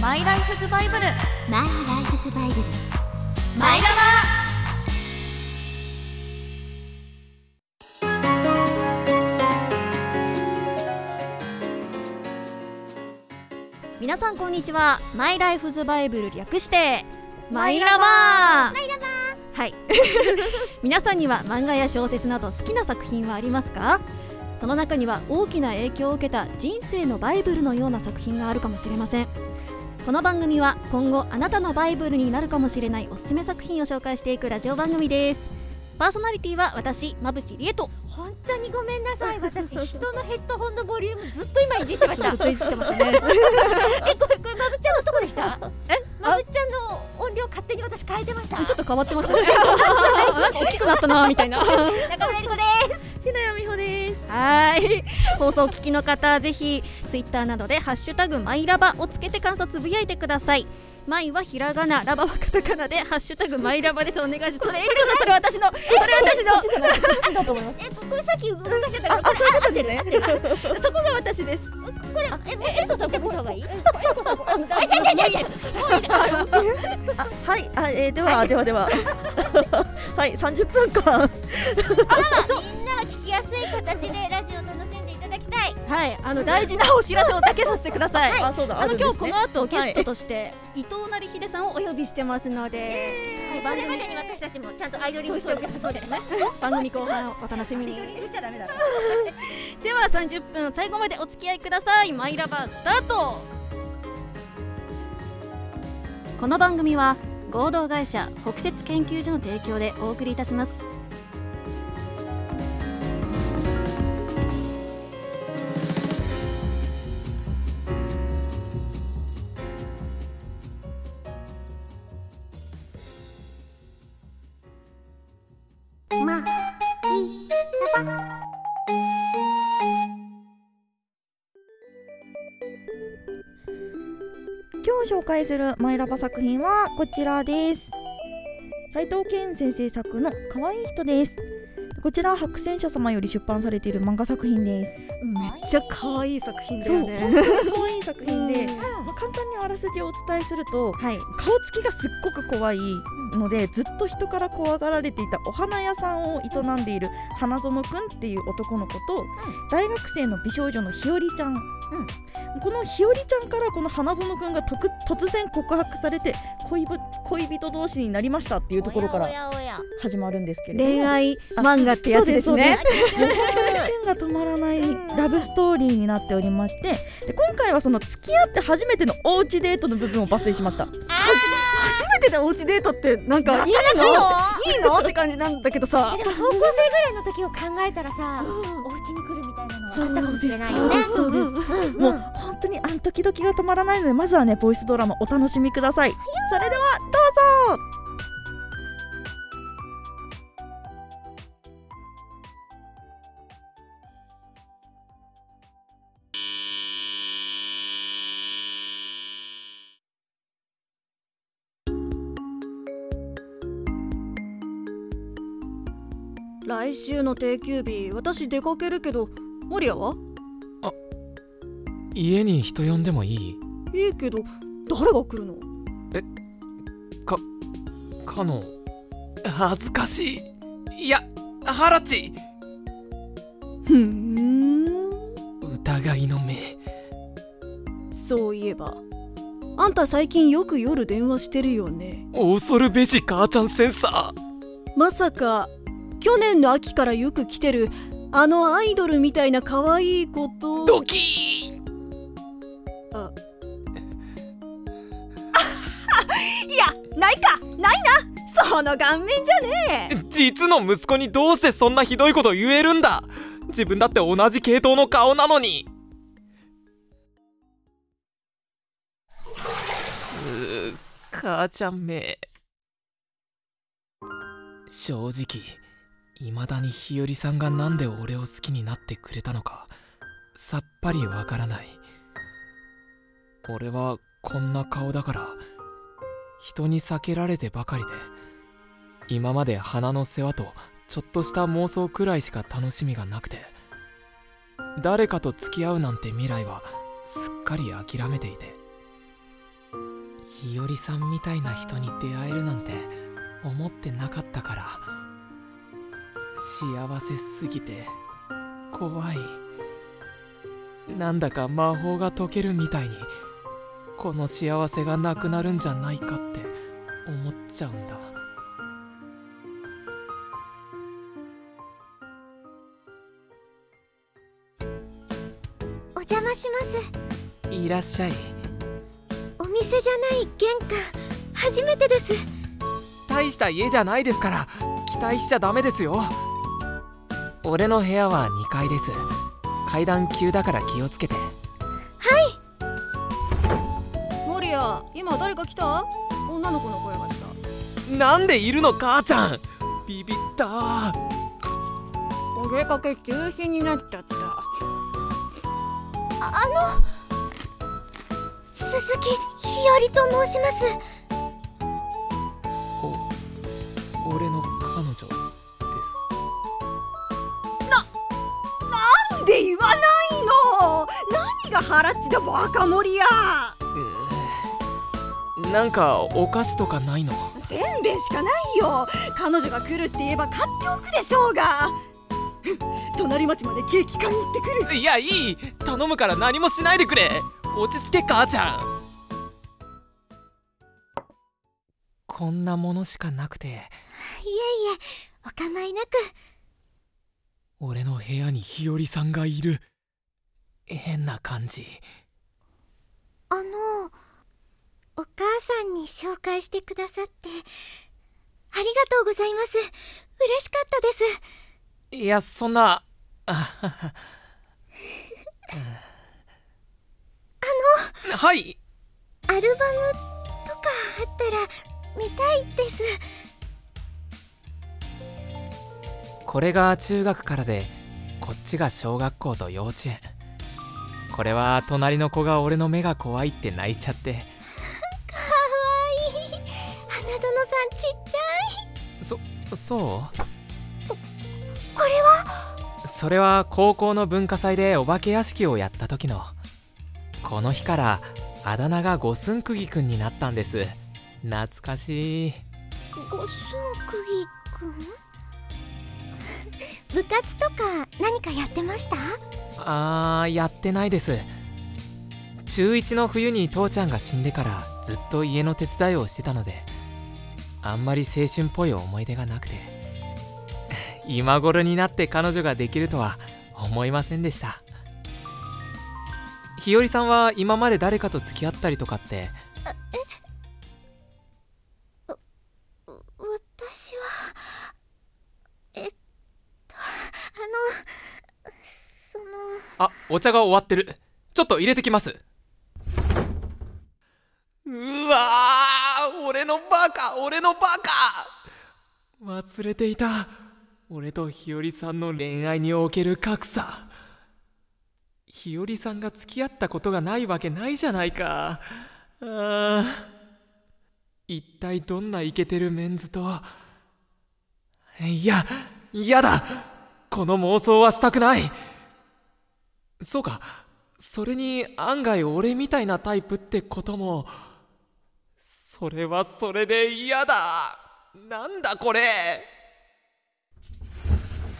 マイライフズバイブル。マイライフズバイブル。マイラ皆さんこんにちは。マイライフズバイブル略して。マイラバーマイラバはい。皆さんには漫画や小説など好きな作品はありますか？その中には大きな影響を受けた人生のバイブルのような作品があるかもしれませんこの番組は今後あなたのバイブルになるかもしれないおすすめ作品を紹介していくラジオ番組です。パーソナリティは私馬淵理恵と。本当にごめんなさい。私人のヘッドホンのボリュームずっと今いじってました。ずっといじってましたね。えこれこれまぶちゃんのとこでした？えまぶちゃんの音量勝手に私変えてました。ちょっと変わってましたね。大きくなったなみたいな。中村えり子です。ひなやみほです。はい放送を聞きの方ぜひツイッターなどでハッシュタグマイラバをつけて感想つぶやいてくださいマイはひらがなラバはカタカナでハッシュタグマイラバですお願いしますそれエリカさんそれ私のそれ私の。えここれさっき動かしちゃったからあ、そういうことですね。そこが私ですこれえもうちょっとちっちゃくした方がいい？エリカさんあのだあ違う違う違う違うあ、はい、あ、えー、では、では、では。はい、三十分間。みんなが聞きやすい形でラジオを楽しんでいただきたい。はいあの大事なお知らせをだけさせてください、あ、そうだ。あの今日この後ゲストとして伊藤成秀さんをお呼びしてますので、はいそれまでに私たちもちゃんとアイドリングしておくそうですね番組後半お楽しみにアイドリングしちゃダメだ。ろ では30分最後までお付き合いください。マイラバースタート。この番組は合同会社北雪研究所の提供でお送りいたします介するマイラバ作品はこちらです。斉藤健先生作の可愛い人です。こちらは白戦車様より出版されている漫画作品です。めっちゃ可愛い作品だそう、よ本当にね可愛い作品で、うん。まあ簡単にあらすじをお伝えすると、はい。顔つきがすっごく怖いのでずっと人から怖がられていたお花屋さんを営んでいる花園くんっていう男の子と、大学生の美少女のひよりちゃん、このひよりちゃんからこの花園くんが突然告白されて恋ぶ恋人同士になりましたっていうところから始まるんですけれども。恋愛漫画ってやつですね そうです本当に線が止まらないラブストーリーになっておりましてで今回はその付き合って初めてのおうちデートの部分を抜粋しました。初めてでおうちデートってなんかいいの？っていいの？って感じなんだけどさ。えでも高校生ぐらいの時を考えたらさお家に来るみたいなのはあったかもしれないよね。そうですそうです。もう本当にあの時々が止まらないのでまずはねボイスドラマお楽しみください。それではどうぞ来週の定休日私出かけるけど守谷は？家に人呼んでもいい？いいけど誰が来るの？かの？恥ずかしい。いやハラチ。ふーん。疑いの目。そういえばあんた最近よく夜電話してるよね。恐るべし母ちゃんセンサまさか去年の秋からよく来てるあのアイドルみたいな可愛い子と。ードキー いやないか！ないな！その顔面じゃねえ！実の息子にどうしてそんなひどいこと言えるんだ！自分だって同じ系統の顔なのに！母ちゃんめ。正直未だに日和さんがなんで俺を好きになってくれたのかさっぱりわからない。俺はこんな顔だから人に避けられてばかりで今まで花の世話とちょっとした妄想くらいしか楽しみがなくて誰かと付き合うなんて未来はすっかり諦めていて日和さんみたいな人に出会えるなんて思ってなかったから幸せすぎて怖い。なんだか魔法が解けるみたいにこの幸せがなくなるんじゃないかって思っちゃうんだ。お邪魔します。いらっしゃい。お店じゃない玄関初めてです。大した家じゃないですから期待しちゃダメですよ俺の部屋は2階です。階段急だから気をつけて。モリア今誰か来た？女の子の声がした。なんでいるの母ちゃん。ビビった。お出かけ中止になっちゃった。あの鈴木ひよりと申します何が腹っちだバカモリアうー。なんかお菓子とかないの？せんべいしかないよ。彼女が来るって言えば買っておくでしょうが。隣町までケーキ買いに行ってくる。いやいい。頼むから何もしないでくれ。落ち着け母ちゃん。こんなものしかなくて。いえいえ。お構いなく。俺の部屋に日和さんがいる変な感じ。あのお母さんに紹介してくださってありがとうございます。嬉しかったです。いやそんな あのはい。アルバムとかあったら見たいです。これが中学からでこっちが小学校と幼稚園これは隣の子が俺の目が怖いって泣いちゃって。かわいい。花園さんちっちゃい。そそう？これは？それは高校の文化祭でお化け屋敷をやった時の。この日からあだ名が五寸釘くんになったんです。懐かしい。ごすんくぎくん？部活とか何かやってました？あーやってないです。中1の冬に父ちゃんが死んでからずっと家の手伝いをしてたのであんまり青春っぽい思い出がなくて 今頃になって彼女ができるとは思いませんでした。日和さんは今まで誰かと付き合ったりとかってあお茶が終わってる。ちょっと入れてきます。うわー俺のバカ俺のバカ。忘れていた。俺と日和さんの恋愛における格差。日和さんが付き合ったことがないわけないじゃないか。あー。一体どんなイケてるメンズといや嫌だ。この妄想はしたくない。そうか。それに案外俺みたいなタイプってことも。それはそれで嫌だ。なんだこれ。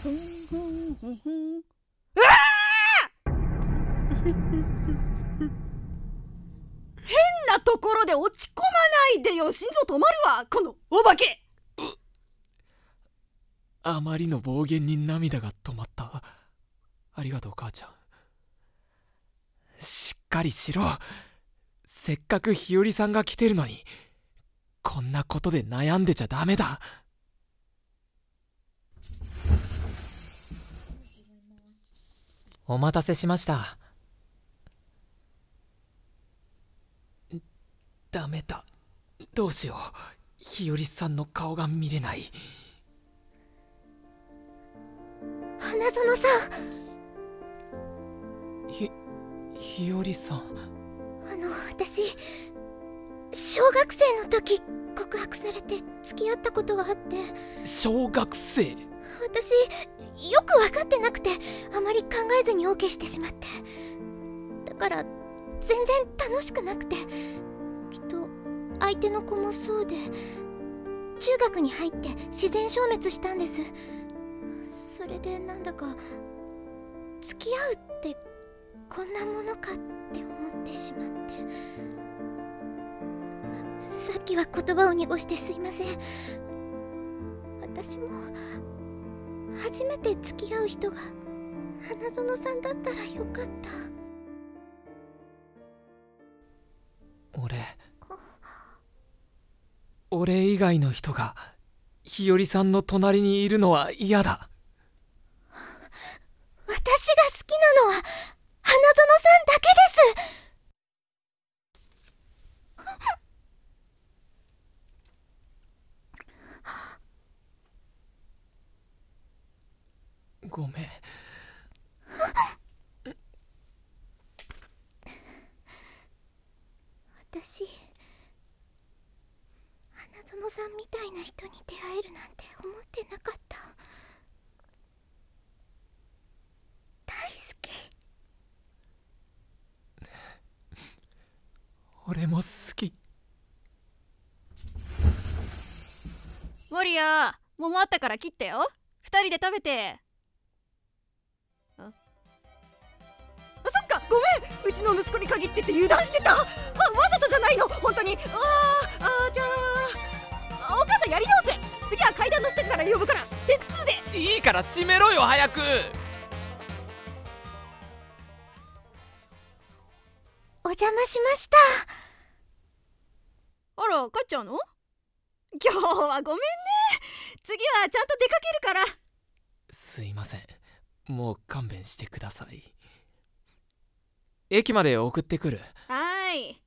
変なところで落ち込まないでよ。心臓止まるわ。このお化け。あまりの暴言に涙が止まった。ありがとう母ちゃんしっかりしろ。せっかく日和さんが来てるのにこんなことで悩んでちゃダメだ。お待たせしました。ダメだ。どうしよう。日和さんの顔が見れない。花園さん。ひ日和さん。あの私小学生の時告白されて付き合ったことがあって。小学生？私よく分かってなくてあまり考えずに OK してしまって。だから全然楽しくなくて。きっと相手の子もそうで中学に入って自然消滅したんです。それでなんだか付き合うってこんなものかって思ってしまって。さっきは言葉を濁してすいません。私も初めて付き合う人が花園さんだったらよかった。俺。俺以外の人が日和さんの隣にいるのは嫌だ。私が好きなのは花園さんだけですごめん私花園さんみたいな人に出会えるなんて思ってなかった。大好き。俺も好き。ウォリアー桃あったから切ってよ。二人で食べて。あ。あそっかごめん。うちの息子に限ってって油断してた。あわざとじゃないの。本当に。あーあーじゃあ。あお母さんやり直せ。次は階段の下から呼ぶから。テイク2で。いいから閉めろよ早くお邪魔しました。あら帰っちゃうの？今日はごめんね。次はちゃんと出かけるから。すいません。もう勘弁してください。駅まで送ってくる。はーい。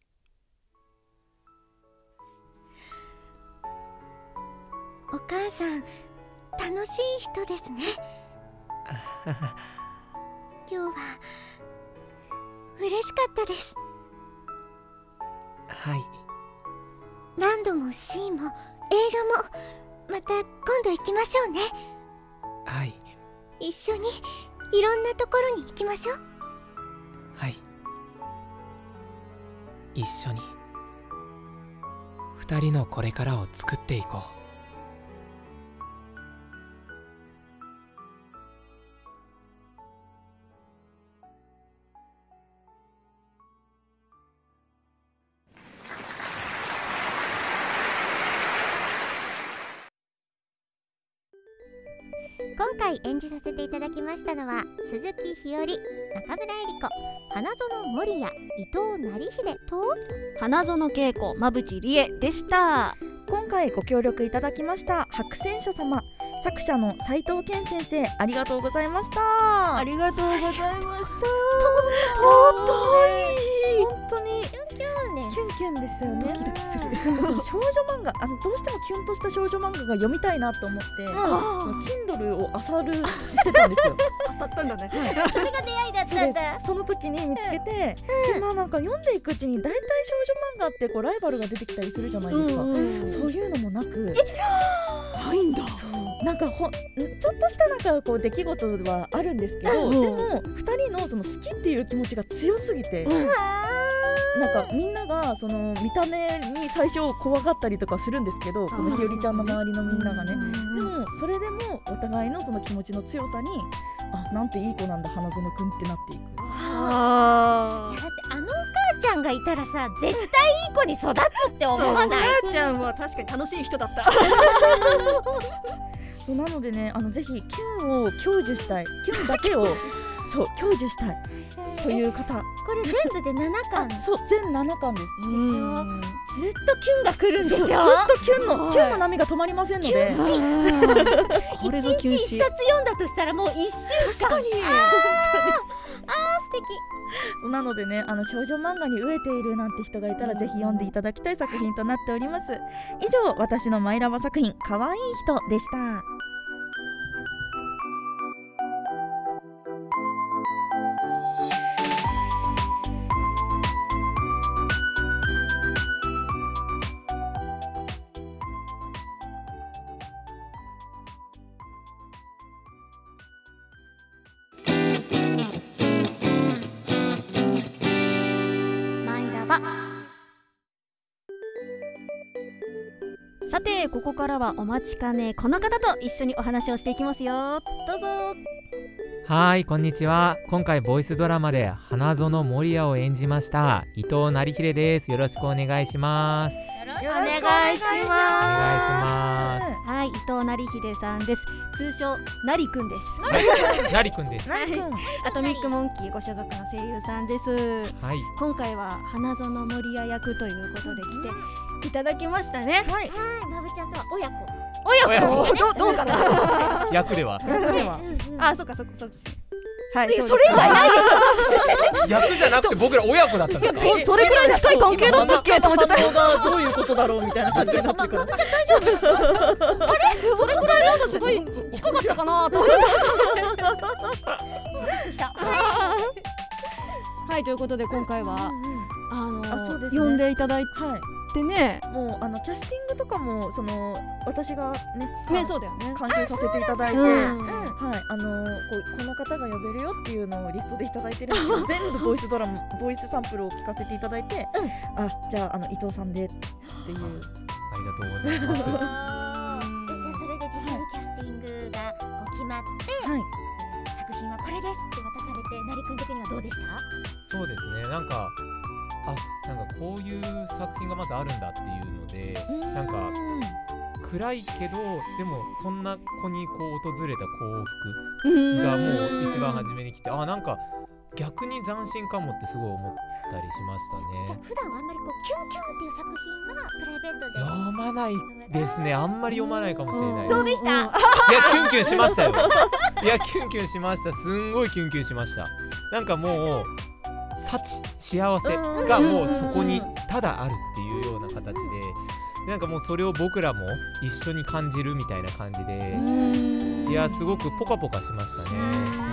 お母さん楽しい人ですね。今日は嬉しかったですはい。何度もシーンも映画もまた今度行きましょうね。はい。一緒にいろんなところに行きましょう。はい。一緒に。二人のこれからを作っていこう回演じさせていただきましたのは鈴木ひより中村えり子花園守屋伊藤成秀と花園恵子馬淵理恵でした。今回ご協力いただきました白戦車様作者の斉藤健先生ありがとうございました。ありがとうございました。本当にね。キュンキュンですよね。ドキドキする。少女漫画あのどうしてもキュンとした少女漫画が読みたいなと思って、その Kindle を漁るってたんですよ。あさったんだね。それが出会いだったんだ。その時に見つけて、でまあなんか読んでいくうちに大体少女漫画ってこうライバルが出てきたりするじゃないですか、そういうのもなく。ないんだ。なんかほんちょっとしたなんかこう出来事はあるんですけど、うん。でも2人のその好きっていう気持ちが強すぎて、なんかみんながその見た目に最初怖がったりとかするんですけどこのひよりちゃんの周りのみんながね、でもそれでもお互いのその気持ちの強さにあなんていい子なんだ花園くんってなっていく。あいやだってあのお母ちゃんがいたらさ絶対いい子に育つって思わない？母ちゃんは確かに楽しい人だった。そうなのでねあのぜひキュンを享受したい。キュンだけをそう享受したい。という方。これ全部で7巻？ずっそう全7巻です。しょ。とキュンが来るんでしょ？ずっとキュンのキュンの波が止まりませんので。一日一冊読んだとしたらもう一週間。確かに。素敵。なのでねあの少女漫画に飢えているなんて人がいたらぜひ読んでいただきたい作品となっております。以上私のマイラバ作品可愛い人でしたマイラバさてここからはお待ちかね。この方と一緒にお話をしていきますよ。どうぞ。はいこんにちは。今回ボイスドラマで花園守屋を演じました伊藤成秀です。よろしくお願いします。お願いします。お願いします。はい伊藤成秀さんです通称成くんです。なりくんです。なりくんアトミックモンキーご所属の声優さんです はい今回は花園守屋役ということで来ていただきましたねはいはいまぶちゃんとは親子親子親どどうかな役ではではあそっかそっかそっかはいそれ以外ないでし 役じゃなくて僕ら親子だったかょそそれくらい近い関係だったっけ？と思っちゃった。どういうことだろうみたいな。感じになってるからそれくらいなんかすごい近かったかなと思っちゃった。はい。ということで今回はあの呼んでいただいはいてね。もうあのキャスティングとかもその私がねねそうだよね。監修させていただいて、うんはい、あのこうこの方が呼べるよっていうのをリストでいただいてるんですけど 全部ボイスドラマボイスサンプルを聞かせていただいて、あじゃああの伊藤さんでっていう。ありがとうございますじゃあそれで実際にキャスティングがこう決まって、はい。作品はこれですって渡されてなりくん的にはどうでした？そうですね。なんかあなんかこういう作品がまずあるんだっていうのでなんか暗いけどでもそんな子にこう訪れた幸福がもう一番初めに来てあなんか逆に斬新かもってすごい思ったりしましたね。じゃあ普段あんまりこうキュンキュンっていう作品はプライベートで読まないですね。あんまり読まないかもしれないどうでした？いやキュンキュンしましたよ。いやキュンキュンしました。すんごいキュンキュンしました。なんかもう幸幸せがもうそこにただあるっていうような形でなんかもうそれを僕らも一緒に感じるみたいな感じでいやすごくポカポカしましたね。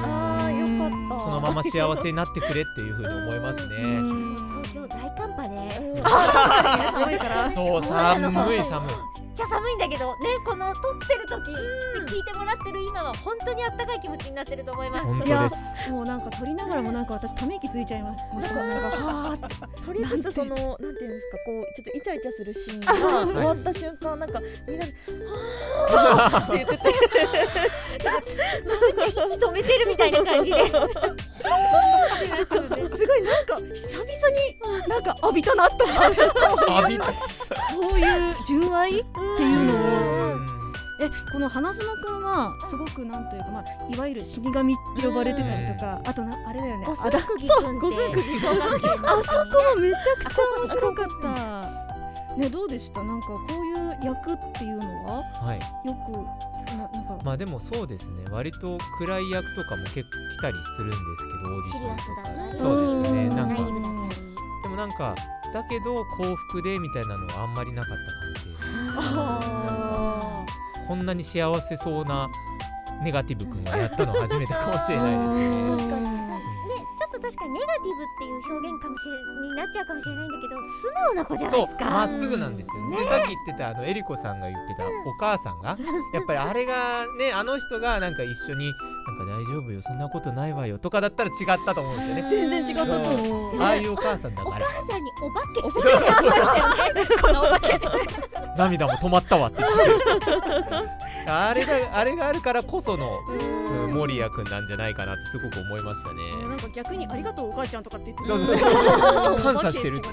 あーよかった。そのまま幸せになってくれっていうふうに思いますね。東京大寒波で。寒いから。そう寒い寒いちゃ寒いんだけどねこの撮ってる時で聞いてもらってる今は本当にあったかい気持ちになってると思います。本当いやです。もうなんか撮りながらもなんか私ため息ついちゃいますもうかはーって。とりあえずそのなんていうんですかこうちょっとイチャイチャするシーンが終わった瞬間なんかみんなで「はあ」って言ってて。めっちゃ息止めてるみたいな感じで。すごいなんか久々になんか浴びたなと思って。こういう純愛っていうのをうん。えこの花園くんはすごくなんというかまあいわゆる死神って呼ばれてたりとかあとなあれだよね五あだくん五寸って小学生の時にねあそこもめちゃくちゃ面白かった。ねどうでした？なんかこういう役っていうのは？はい。よくななんか。まあでもそうですね。割と暗い役とかも結構来たりするんですけどオーディシシリアスだったりョンとかそうですね。なんか。でもなんかだけど幸福でみたいなのはあんまりなかったかもしれない。あこんなに幸せそうなネガティブ君がやったの初めてかもしれないですね確かにネガティブっていう表現かもしれになっちゃうかもしれないんだけど素直な子じゃないそうですか。まっすぐなんですよね。でさっき言ってたあのえりこさんが言ってたお母さんがやっぱりあれがね あの人がなんか一緒になんか大丈夫よそんなことないわよとかだったら違ったと思うんですよね。全然違ったと思う。ああいうお母さんだおから。母さんにお化け。そうそうそう。このお化け涙も止まったわって言ってあれがあれがあるからこその、うん、守谷君なんじゃないかなってすごく思いましたね。なんか逆にありがとうお母ちゃんとかって言ってそうそうそう 感謝してるって。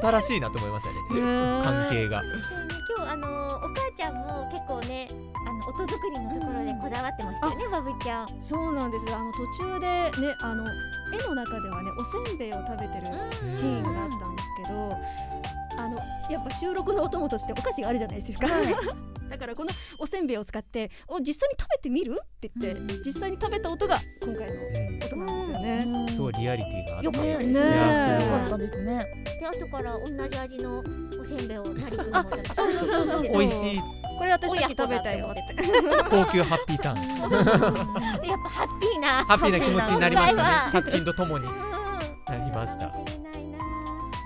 新しいなと思いましたね。ね関係が。今日あのお母ちゃんも結構ねあの音作りのところでこだわってましたよね、バブちゃん。そうなんです。あの途中でねあの絵の中ではねおせんべいを食べてるシーンがあったんですけどあのやっぱ収録のお供としてお菓子があるじゃないですか、だからこのおせんべいを使って「お実際に食べてみる?」って言って実際に食べた音が今回のうん音なんですよね。すごいリアリティがあってよかったですね。すごい。よかったですね。で後から同じ味のおせんべいをなりくんの方でそうそうそうそう美味しい。これ私さっき食べたよって。高級ハッピーターン。でやっぱハッピーな。ハッピーな気持ちになりましたね。作品とともに。うん。なりました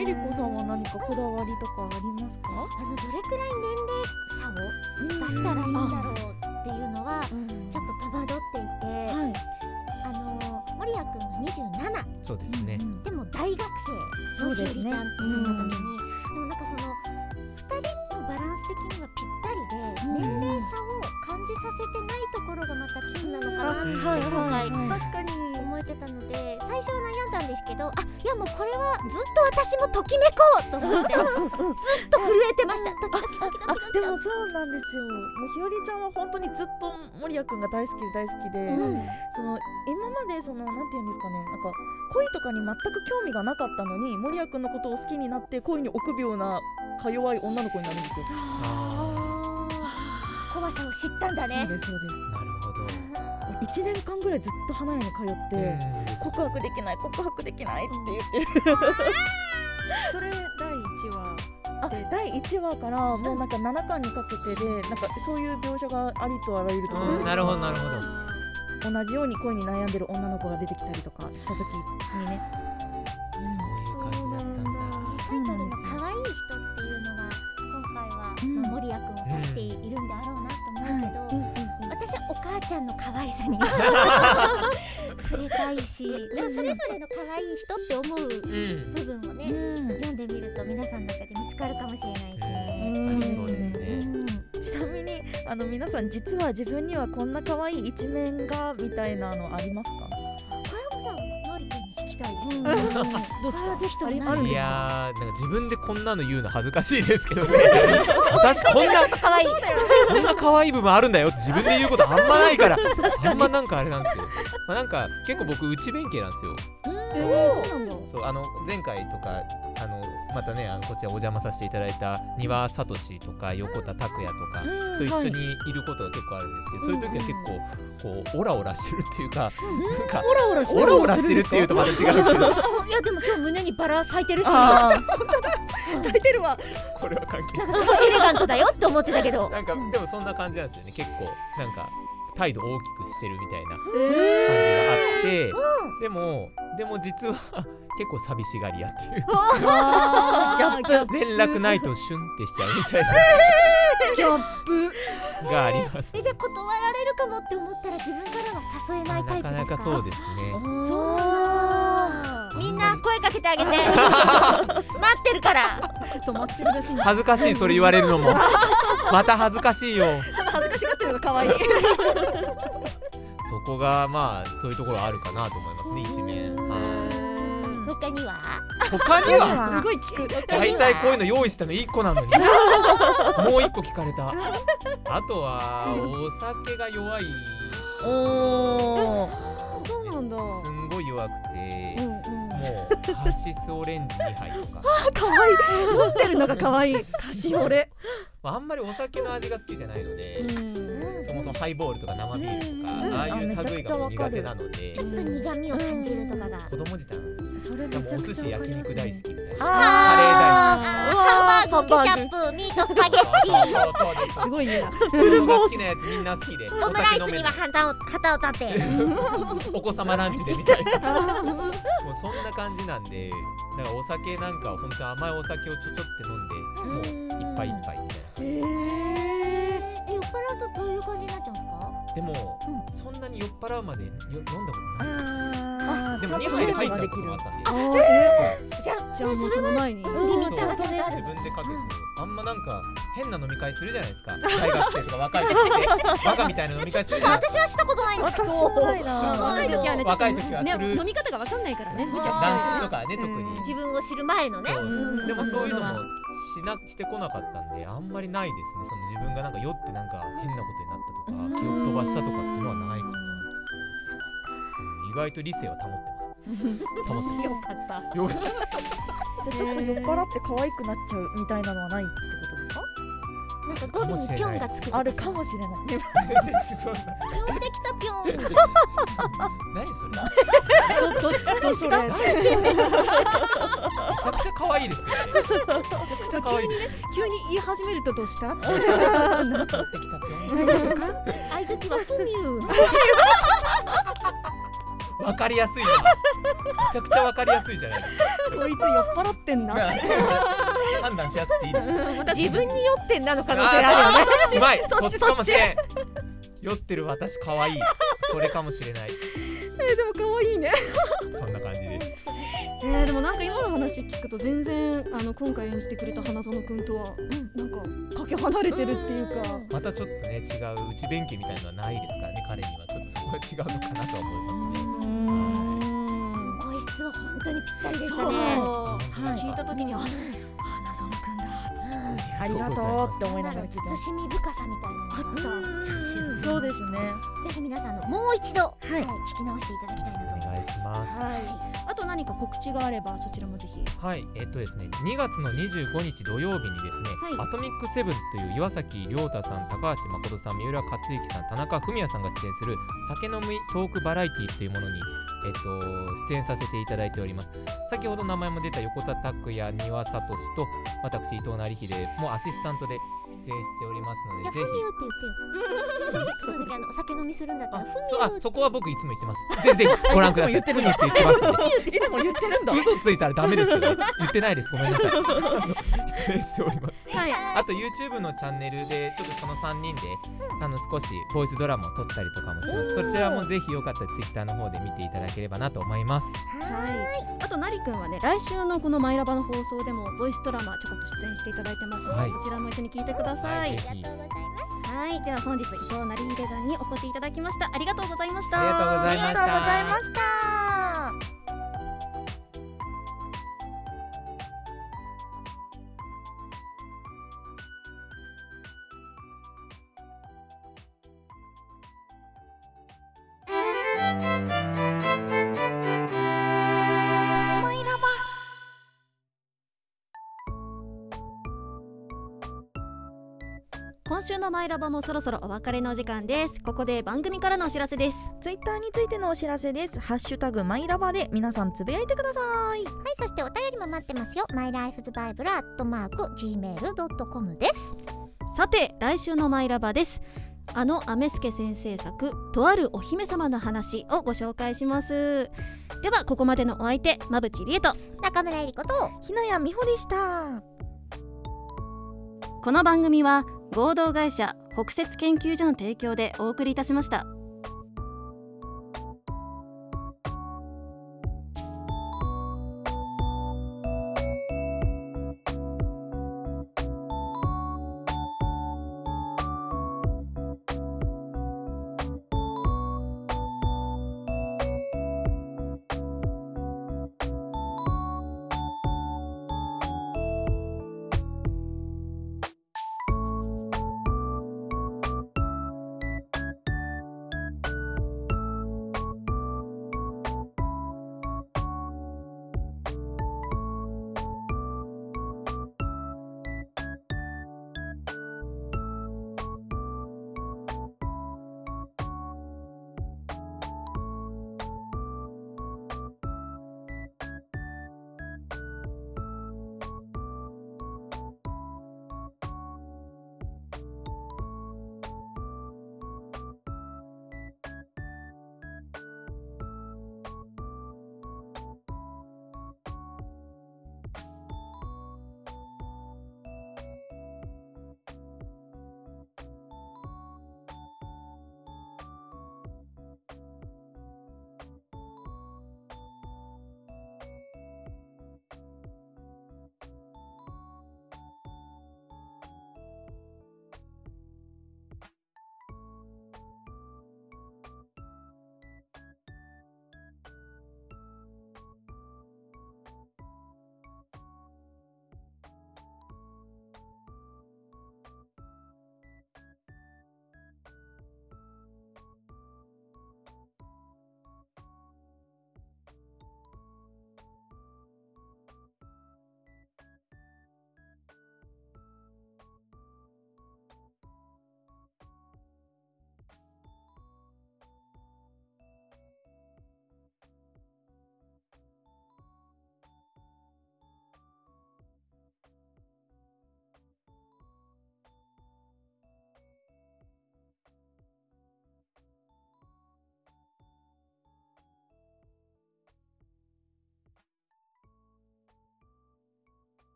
えりこさんは何かこだわりとかありますか？あのどれくらい年齢差を出したらいいんだろうっていうのはちょっと戸惑っていて、はい。あの守谷くんが27そうですね。でも大学生のひよりちゃんってなった時に。で,、もなんかその2人のバランス的にはぴったりで年齢差を感じさせてないところがまたキュンなのかなってはい今回思えてたので最初は悩んだんですけどあいやもうこれはずっと私もときめこうと思ってずっと震えてました。ドキドキドキドあでキドキ。もそうなんですよ。もうひよりちゃんは本当にずっと守谷くんが大好きで大好きで、その今までそのなんていうんですかねなんか恋とかに全く興味がなかったのに守谷くんのことを好きになって恋に臆病なか弱い女の子になるんですよ。あ怖さを知ったんだそうねですそうです。ーなるほど。1年間ぐらいずっと花屋に通って、うん。告白できない告白できないって言ってる。それ第一話あ第1話からもうなんか7巻にかけてでなんかそういう描写がありとあらゆるところでうん。なるほどなるほど。同じように恋に悩んでる女の子が出てきたりとかした時にね。そういう感じだったんだ。タイトルの可愛い人っていうのは今回は、うん。まあ、森谷君を指しているんだろうなと思うけど、私はお母ちゃんの可愛さに 触れたいしだからそれぞれの可愛い人って思ううん部分をね、うん。読んでみると皆さんの中で見つかるかもしれないですね。うん。そうですね。ちなみにあの皆さん実は自分にはこんな可愛い一面がみたいなのありますか？これもさのりくんに聞きたいです、どうですか？ぜひとも。あるんですか？やーなんか自分でこんなの言うの恥ずかしいですけどね 私こんな可愛い。こんな可愛い部分あるんだよ。って自分で言うことあんまないから。あんまなんかあれなんですけど、まあ、なんか結構僕内弁慶なんですよ。えー、そうなんだ。そうあの前回とかあのまたねあのこちらお邪魔させていただいた丹羽聡とか横田拓也とかと一緒にい。ることが結構あるんですけど、そういう時は結構こうオラオラしてるっていうかなんかオラオラしてオラオラしてるっていうとまた違うけど。いやでも今日胸にバラ咲いてるし。あ咲いてるわ。これは関係なんかすごいエレガントだよって思ってたけど。なんかでもそんな感じなんですよね。結構なんか態度大きくしてるみたいな感じえがあって、でもでも実は 結構寂しがり屋っていう。連絡ないとシュンってしちゃうみたいプギャップ。ながありますえじゃあ断られるかもって思ったら自分からは誘えないタイプですか？なかなかそうですね。そうみんな声かけてあげて るから。そう待ってるらしいんだ。恥ずかしいそれ言われるのも。また恥ずかしいよ。その恥ずかしがってるのが可愛い。そこがまあそういうところあるかなと思いますね一面。はい他には？他には？すごい聞く。大体こういうの用意したの1個なのに。もう1個聞かれた。あとはお酒が弱い。おおそうなんだ。すんごい弱くて。うんうんもうカシスオレンジ2杯とか。あ可愛い。持ってるのが可愛い。カシオレ。まああんまりお酒の味が好きじゃないので、うん。そもそもハイボールとか生ビールとか、うんああいう類がもう苦手なので。ちょっと苦味を感じるとかが。子供自体なんですよ。それもお寿司焼肉大好きみたいな。ああー。うわーハンバーグケチャップミー。トスパゲッティそうそうそう。ですすごいな子供が好きなやつみんな好きでオムライスには旗を旗を立て。お子様ランチでみたいな。もうそんな感じなんでだからお酒なんかは本当に甘いお酒をちょちょって飲んでもう一杯一杯みたいなええ酔っ払うとどういう感じになっちゃうんですか？でも、そんなに酔っ払うまでよ飲んだことない。あでも2杯で入っちゃうこともあったんで。ー、えじゃあじゃあもうその前に。リミットがちゃんとある。自分でかけてあんまなんか変な飲み会するじゃないですか。大学生とか若い時って。バカみたいな飲み会するじゃないです私はしたことないんですけ私ど。若い時はね若い時はねする。飲み方が分かんないからね。無茶しちかゃ男子とかね特に。自分を知る前のね。でもそういうのもしなしてこなかったんであんまりないですね。その自分がなんか酔ってなんか変なことになったとか記憶飛ばしたとかっていうのはないかなうん意外と理性は保ってます。保ってよかった。ますよ じゃあちょっと酔っ払って可愛くなっちゃうみたいなのはないってことですか？なんか語尾にピョンがつくあるかもしれない。そんな呼んできたピョンみた。い何それ。どどうどうした？めちゃくちゃ可愛いですけどね。めちゃくちゃ可愛いです急に言い始めるとどうした？持ってきた。ぴょん相槌はフミューわかりやすいなめちゃくちゃわかりやすいじゃない。こいつ酔っ払ってんな。判断しやすくていい自分に酔ってんなの可能あ性あるよね。ー うまい。そっちかもしれん。酔ってる私可愛い。それかもしれない。えでも可愛いね。そんな感じです。えー、でもなんか今の話聞くと全然あの今回演じてくれた花園くんとはなんかかけ離れてるっていうか、またちょっとね違う内弁慶みたいなのはないですからね彼には。ちょっとそこは違うのかなとは思いますね。当にぴったりでしそう、たねはい、聞いた時にはありがとうって思いながら慎み深さみたいなのがあった。うん。そうですね。ぜひ皆さんのもう一度、はいはい。聞き直していただきたいなとお願いします。はい。あと何か告知があればそちらもぜひ。はい、えっとですね、2月の25日土曜日にですね、はい。アトミックセブンという岩崎亮太さん、高橋誠さん、三浦克之さん、田中文也さんが出演する酒飲みトークバラエティというものに、えっと、出演させていただいております。先ほど名前も出た横田拓也、丹羽聡と私、伊藤成秀もアシスタントで出演しておりますので、ぜじゃあフミユって言ってよ。そういう時あのお酒飲みするんだった。らひ。フミあそあユそこは僕いつも言ってます。ぜひぜひご覧ください。いつも言ってるんだふみって言ってます。いつも言ってるんだ。嘘ついたらダメですけど。言ってないです。ごめんなさい。失礼しておりますはい。あと YouTube のチャンネルでちょっとその3人であの少しボイスドラマを撮ったりとかもします。そちらもぜひよかったら Twitter の方で見ていただければなと思います。はい。あとなりくんはね来週のこのマイラバの放送でもボイスドラマちょこっと出演していただいてますので、はい。そちらも一緒に聞いてくださはいいぜひ。あはい。では本日伊藤成秀さんにお越しいただきました。ありがとうございました。ありがとうございた。ました週のマイラバもそろそろお別れのお時間です。ここで番組からのお知らせです。ツイッターについてのお知らせです。ハッシュタグマイラバで皆さんつぶやいてください。はいそしてお便りも待ってますよ。マイライフズバイブルアットマーク gmail.com です。さて来週のマイラバです。あのアメスケ先生作とあるお姫様の話をご紹介します。ではここまでのお相手馬淵理恵と中村えりことひなやみほでした。この番組は合同会社北雪研究所の提供でお送りいたしました。